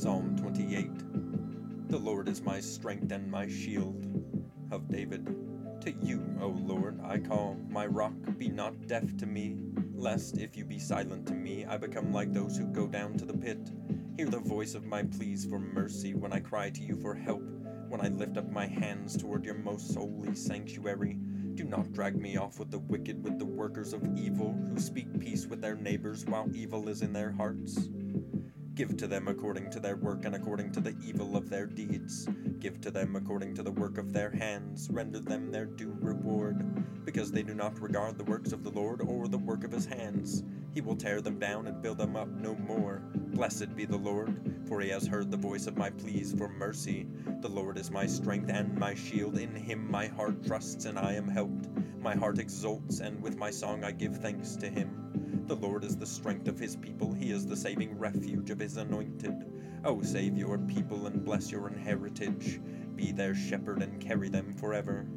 Psalm 28 The Lord is my strength and my shield. Of David. To you, O Lord, I call, my rock, be not deaf to me, lest if you be silent to me, I become like those who go down to the pit. Hear the voice of my pleas for mercy when I cry to you for help, when I lift up my hands toward your most holy sanctuary. Do not drag me off with the wicked, with the workers of evil, who speak peace with their neighbors while evil is in their hearts. Give to them according to their work and according to the evil of their deeds. Give to them according to the work of their hands. Render them their due reward. Because they do not regard the works of the Lord or the work of his hands. He will tear them down and build them up no more. Blessed be the Lord, for he has heard the voice of my pleas for mercy. The Lord is my strength and my shield. In him my heart trusts and I am helped. My heart exults, and with my song I give thanks to him. The Lord is the strength of his people, he is the saving refuge of his anointed. O save your people and bless your heritage. Be their shepherd and carry them forever.